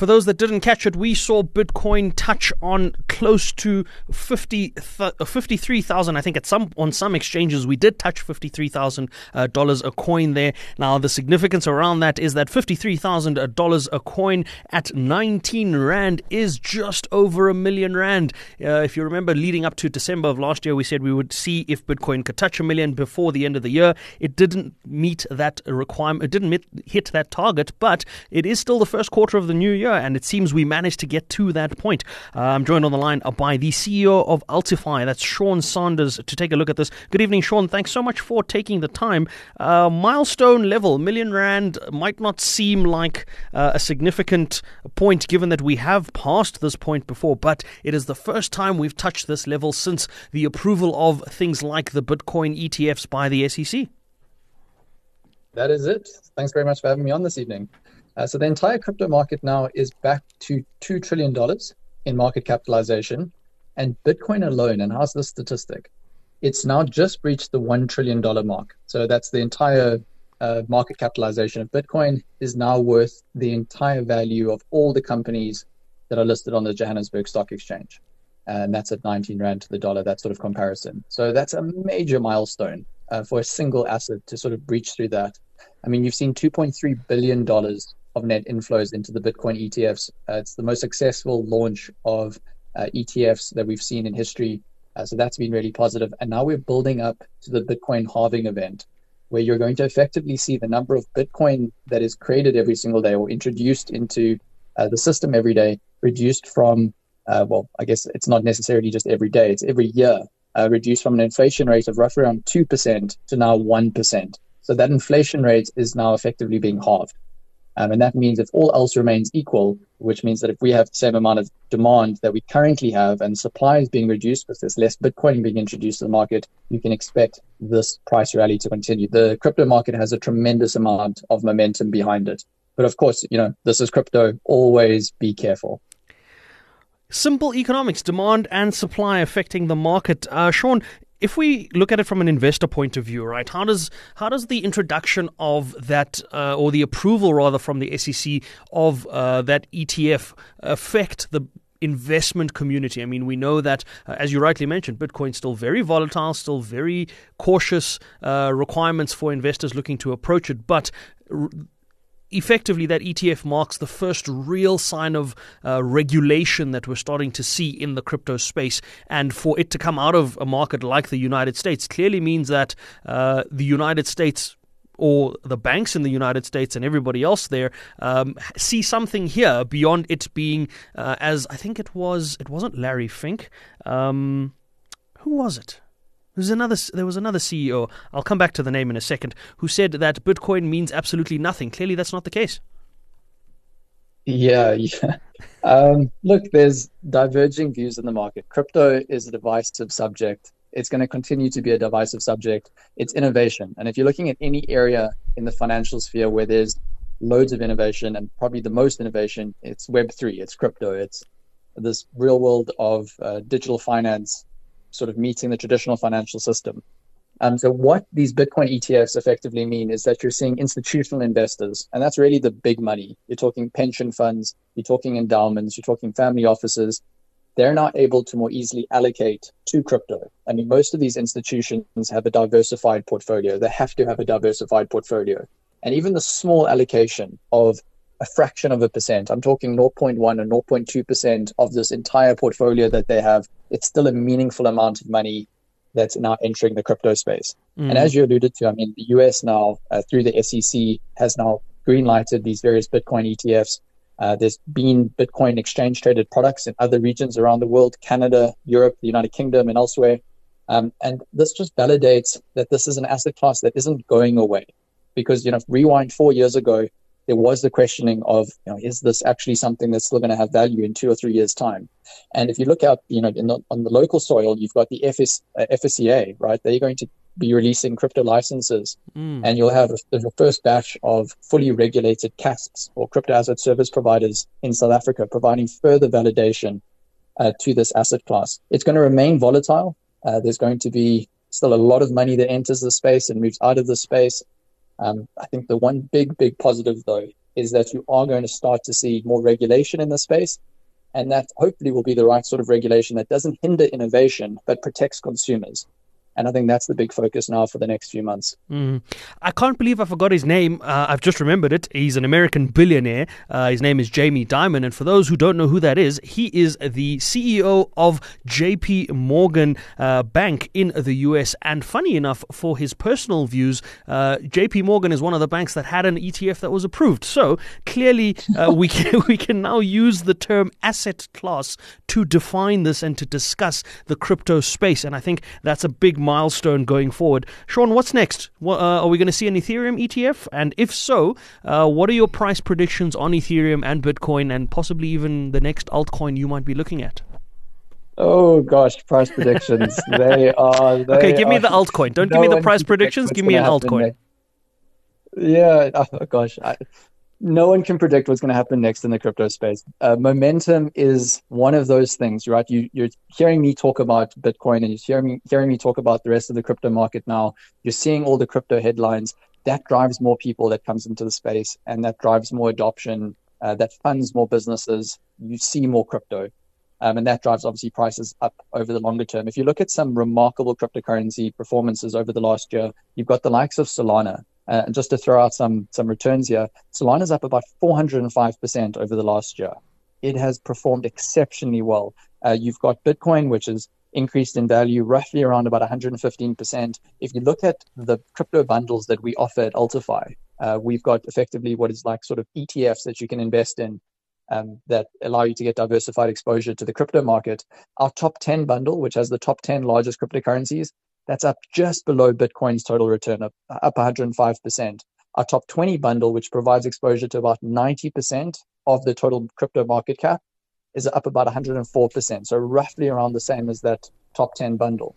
For those that didn't catch it, we saw Bitcoin touch on close to 50, uh, 53,000. I think at some on some exchanges we did touch $53,000 uh, a coin there. Now the significance around that is that $53,000 uh, a coin at 19 rand is just over a million rand. Uh, if you remember, leading up to December of last year, we said we would see if Bitcoin could touch a million before the end of the year. It didn't meet that requirement. It didn't hit that target, but it is still the first quarter of the new year and it seems we managed to get to that point. Uh, I'm joined on the line by the CEO of Altify, that's Sean Sanders, to take a look at this. Good evening, Sean. Thanks so much for taking the time. Uh, milestone level, million rand might not seem like uh, a significant point given that we have passed this point before, but it is the first time we've touched this level since the approval of things like the Bitcoin ETFs by the SEC. That is it. Thanks very much for having me on this evening. Uh, so the entire crypto market now is back to $2 trillion in market capitalization. And Bitcoin alone, and how's the statistic? It's now just breached the $1 trillion mark. So that's the entire uh, market capitalization of Bitcoin is now worth the entire value of all the companies that are listed on the Johannesburg Stock Exchange. And that's at 19 Rand to the dollar, that sort of comparison. So that's a major milestone uh, for a single asset to sort of breach through that. I mean, you've seen $2.3 billion of net inflows into the Bitcoin ETFs. Uh, it's the most successful launch of uh, ETFs that we've seen in history. Uh, so that's been really positive. And now we're building up to the Bitcoin halving event, where you're going to effectively see the number of Bitcoin that is created every single day or introduced into uh, the system every day reduced from, uh, well, I guess it's not necessarily just every day, it's every year, uh, reduced from an inflation rate of roughly around 2% to now 1%. So that inflation rate is now effectively being halved. Um, and that means if all else remains equal, which means that if we have the same amount of demand that we currently have and supply is being reduced because there's less Bitcoin being introduced to the market, you can expect this price rally to continue. The crypto market has a tremendous amount of momentum behind it. But of course, you know, this is crypto. Always be careful. Simple economics, demand and supply affecting the market. Uh, Sean, if we look at it from an investor point of view, right, how does how does the introduction of that uh, or the approval rather from the SEC of uh, that ETF affect the investment community? I mean, we know that, uh, as you rightly mentioned, Bitcoin's still very volatile, still very cautious uh, requirements for investors looking to approach it, but. R- effectively that ETF marks the first real sign of uh, regulation that we're starting to see in the crypto space. And for it to come out of a market like the United States clearly means that uh, the United States or the banks in the United States and everybody else there um, see something here beyond it being uh, as I think it was it wasn't Larry Fink um, who was it there's another, there was another CEO, I'll come back to the name in a second, who said that Bitcoin means absolutely nothing. Clearly, that's not the case. Yeah, yeah. Um, look, there's diverging views in the market. Crypto is a divisive subject. It's going to continue to be a divisive subject. It's innovation. And if you're looking at any area in the financial sphere where there's loads of innovation and probably the most innovation, it's Web3, it's crypto, it's this real world of uh, digital finance sort of meeting the traditional financial system. Um, so what these Bitcoin ETFs effectively mean is that you're seeing institutional investors, and that's really the big money. You're talking pension funds, you're talking endowments, you're talking family offices. They're not able to more easily allocate to crypto. I mean, most of these institutions have a diversified portfolio. They have to have a diversified portfolio. And even the small allocation of a fraction of a percent. I'm talking 0.1 or 0.2% of this entire portfolio that they have. It's still a meaningful amount of money that's now entering the crypto space. Mm. And as you alluded to, I mean, the US now, uh, through the SEC, has now greenlighted these various Bitcoin ETFs. Uh, there's been Bitcoin exchange traded products in other regions around the world, Canada, Europe, the United Kingdom, and elsewhere. Um, and this just validates that this is an asset class that isn't going away. Because, you know, rewind four years ago, there was the questioning of, you know, is this actually something that's still going to have value in two or three years' time? And if you look out, you know, the, on the local soil, you've got the FS, uh, FSCA, right? They're going to be releasing crypto licenses, mm. and you'll have the first batch of fully regulated CASPs or crypto asset service providers in South Africa, providing further validation uh, to this asset class. It's going to remain volatile. Uh, there's going to be still a lot of money that enters the space and moves out of the space. Um, I think the one big, big positive, though, is that you are going to start to see more regulation in the space. And that hopefully will be the right sort of regulation that doesn't hinder innovation, but protects consumers. And I think that's the big focus now for the next few months. Mm. I can't believe I forgot his name. Uh, I've just remembered it. He's an American billionaire. Uh, his name is Jamie Dimon. And for those who don't know who that is, he is the CEO of JP Morgan uh, Bank in the US. And funny enough, for his personal views, uh, JP Morgan is one of the banks that had an ETF that was approved. So clearly, uh, we, can, we can now use the term asset class to define this and to discuss the crypto space. And I think that's a big milestone going forward. Sean, what's next? What, uh, are we going to see an Ethereum ETF? And if so, uh, what are your price predictions on Ethereum and Bitcoin and possibly even the next altcoin you might be looking at? Oh gosh, price predictions. they are. They okay, give are, me the altcoin. Don't no give me the price predictions. Give me an altcoin. Yeah. Oh gosh. I, no one can predict what's going to happen next in the crypto space. Uh, momentum is one of those things, right? You, are hearing me talk about Bitcoin and you're hearing me, hearing me talk about the rest of the crypto market now. You're seeing all the crypto headlines. That drives more people that comes into the space and that drives more adoption, uh, that funds more businesses. You see more crypto. Um, and that drives obviously prices up over the longer term. If you look at some remarkable cryptocurrency performances over the last year, you've got the likes of Solana, uh, and just to throw out some some returns here, Solana's up about 405% over the last year. It has performed exceptionally well. Uh, you've got Bitcoin, which is increased in value roughly around about 115%. If you look at the crypto bundles that we offer at Altify, uh, we've got effectively what is like sort of ETFs that you can invest in um, that allow you to get diversified exposure to the crypto market. Our top 10 bundle, which has the top 10 largest cryptocurrencies, that's up just below Bitcoin's total return, up, up 105%. Our top 20 bundle, which provides exposure to about 90% of the total crypto market cap, is up about 104%. So roughly around the same as that top 10 bundle.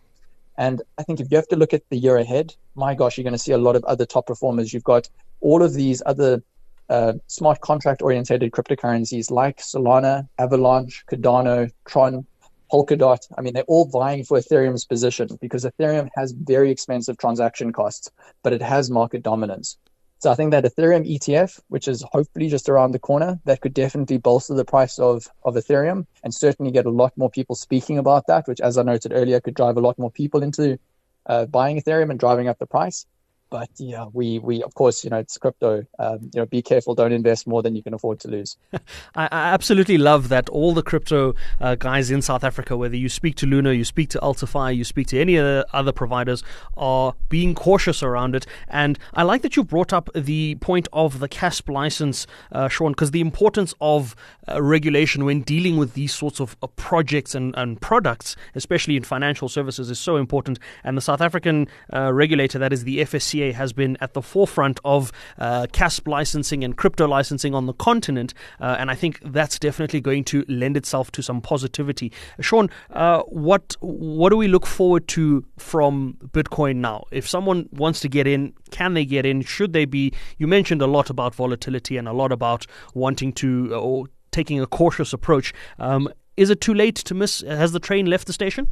And I think if you have to look at the year ahead, my gosh, you're going to see a lot of other top performers. You've got all of these other uh, smart contract oriented cryptocurrencies like Solana, Avalanche, Cardano, Tron, Polkadot. I mean, they're all vying for Ethereum's position because Ethereum has very expensive transaction costs, but it has market dominance. So I think that Ethereum ETF, which is hopefully just around the corner, that could definitely bolster the price of, of Ethereum and certainly get a lot more people speaking about that, which, as I noted earlier, could drive a lot more people into uh, buying Ethereum and driving up the price. But yeah, we we of course you know it's crypto. Um, you know, be careful. Don't invest more than you can afford to lose. I, I, absolutely love that all the crypto uh, guys in South Africa, whether you speak to Luno, you speak to Altify, you speak to any other, other providers, are being cautious around it. And I like that you brought up the point of the CASP license, uh, Sean, because the importance of uh, regulation when dealing with these sorts of uh, projects and, and products, especially in financial services, is so important. And the South African uh, regulator, that is the FSCA has been at the forefront of uh, CASP licensing and crypto licensing on the continent, uh, and I think that's definitely going to lend itself to some positivity. Sean, uh, what what do we look forward to from Bitcoin now? If someone wants to get in, can they get in? Should they be? You mentioned a lot about volatility and a lot about wanting to or taking a cautious approach. Um, is it too late to miss? Has the train left the station?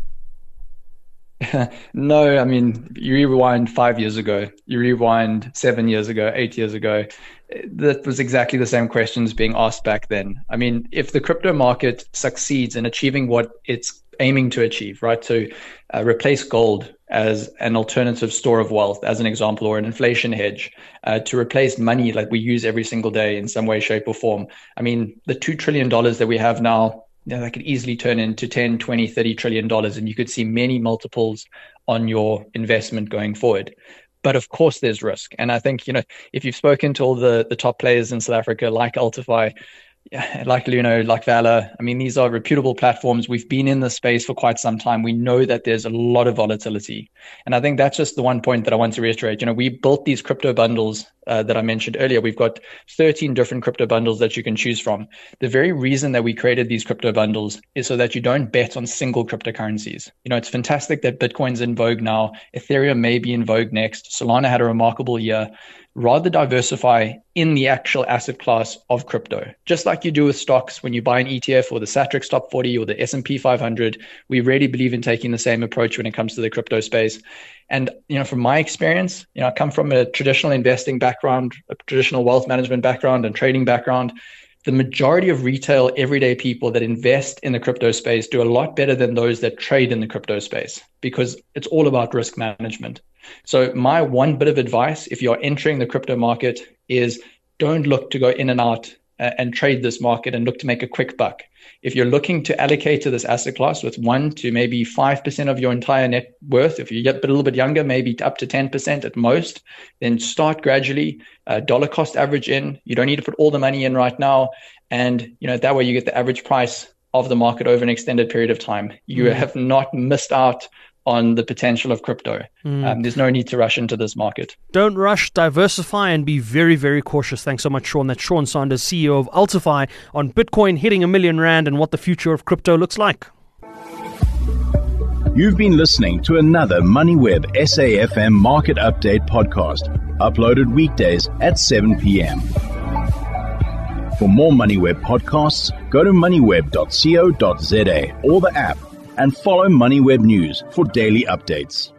no, I mean, you rewind five years ago, you rewind seven years ago, eight years ago. That was exactly the same questions being asked back then. I mean, if the crypto market succeeds in achieving what it's aiming to achieve, right, to uh, replace gold as an alternative store of wealth, as an example, or an inflation hedge, uh, to replace money like we use every single day in some way, shape, or form. I mean, the $2 trillion that we have now you know, that could easily turn into 10, 20, 30 trillion dollars, and you could see many multiples on your investment going forward. But of course, there's risk. And I think, you know, if you've spoken to all the, the top players in South Africa, like Altify, like Luno, like VALR. I mean, these are reputable platforms. We've been in the space for quite some time. We know that there's a lot of volatility. And I think that's just the one point that I want to reiterate. You know, we built these crypto bundles uh, that I mentioned earlier. We've got 13 different crypto bundles that you can choose from. The very reason that we created these crypto bundles is so that you don't bet on single cryptocurrencies. You know, it's fantastic that Bitcoin's in vogue now. Ethereum may be in vogue next. Solana had a remarkable year. Rather diversify in the actual asset class of crypto. Just like you do with stocks when you buy an ETF or the Satrix Top 40 or the S&P 500, we really believe in taking the same approach when it comes to the crypto space. And you know, from my experience, you know, I come from a traditional investing background, a traditional wealth management background and trading background the majority of retail everyday people that invest in the crypto space do a lot better than those that trade in the crypto space because it's all about risk management. So my one bit of advice if you're entering the crypto market is don't look to go in and out and trade this market and look to make a quick buck. If you're looking to allocate to this asset class with one to maybe 5% of your entire net worth, if you get a little bit younger, maybe up to 10% at most, then start gradually, uh, dollar cost average in. You don't need to put all the money in right now. And, you know, that way you get the average price of the market over an extended period of time. You mm. have not missed out on the potential of crypto. Mm. Um, there's no need to rush into this market. Don't rush, diversify, and be very, very cautious. Thanks so much, Sean. That's Sean Sanders, CEO of Altify, on Bitcoin hitting a million rand and what the future of crypto looks like. You've been listening to another MoneyWeb SAFM Market Update podcast, uploaded weekdays at 7 p.m. For more MoneyWeb podcasts, go to moneyweb.co.za or the app and follow MoneyWeb News for daily updates.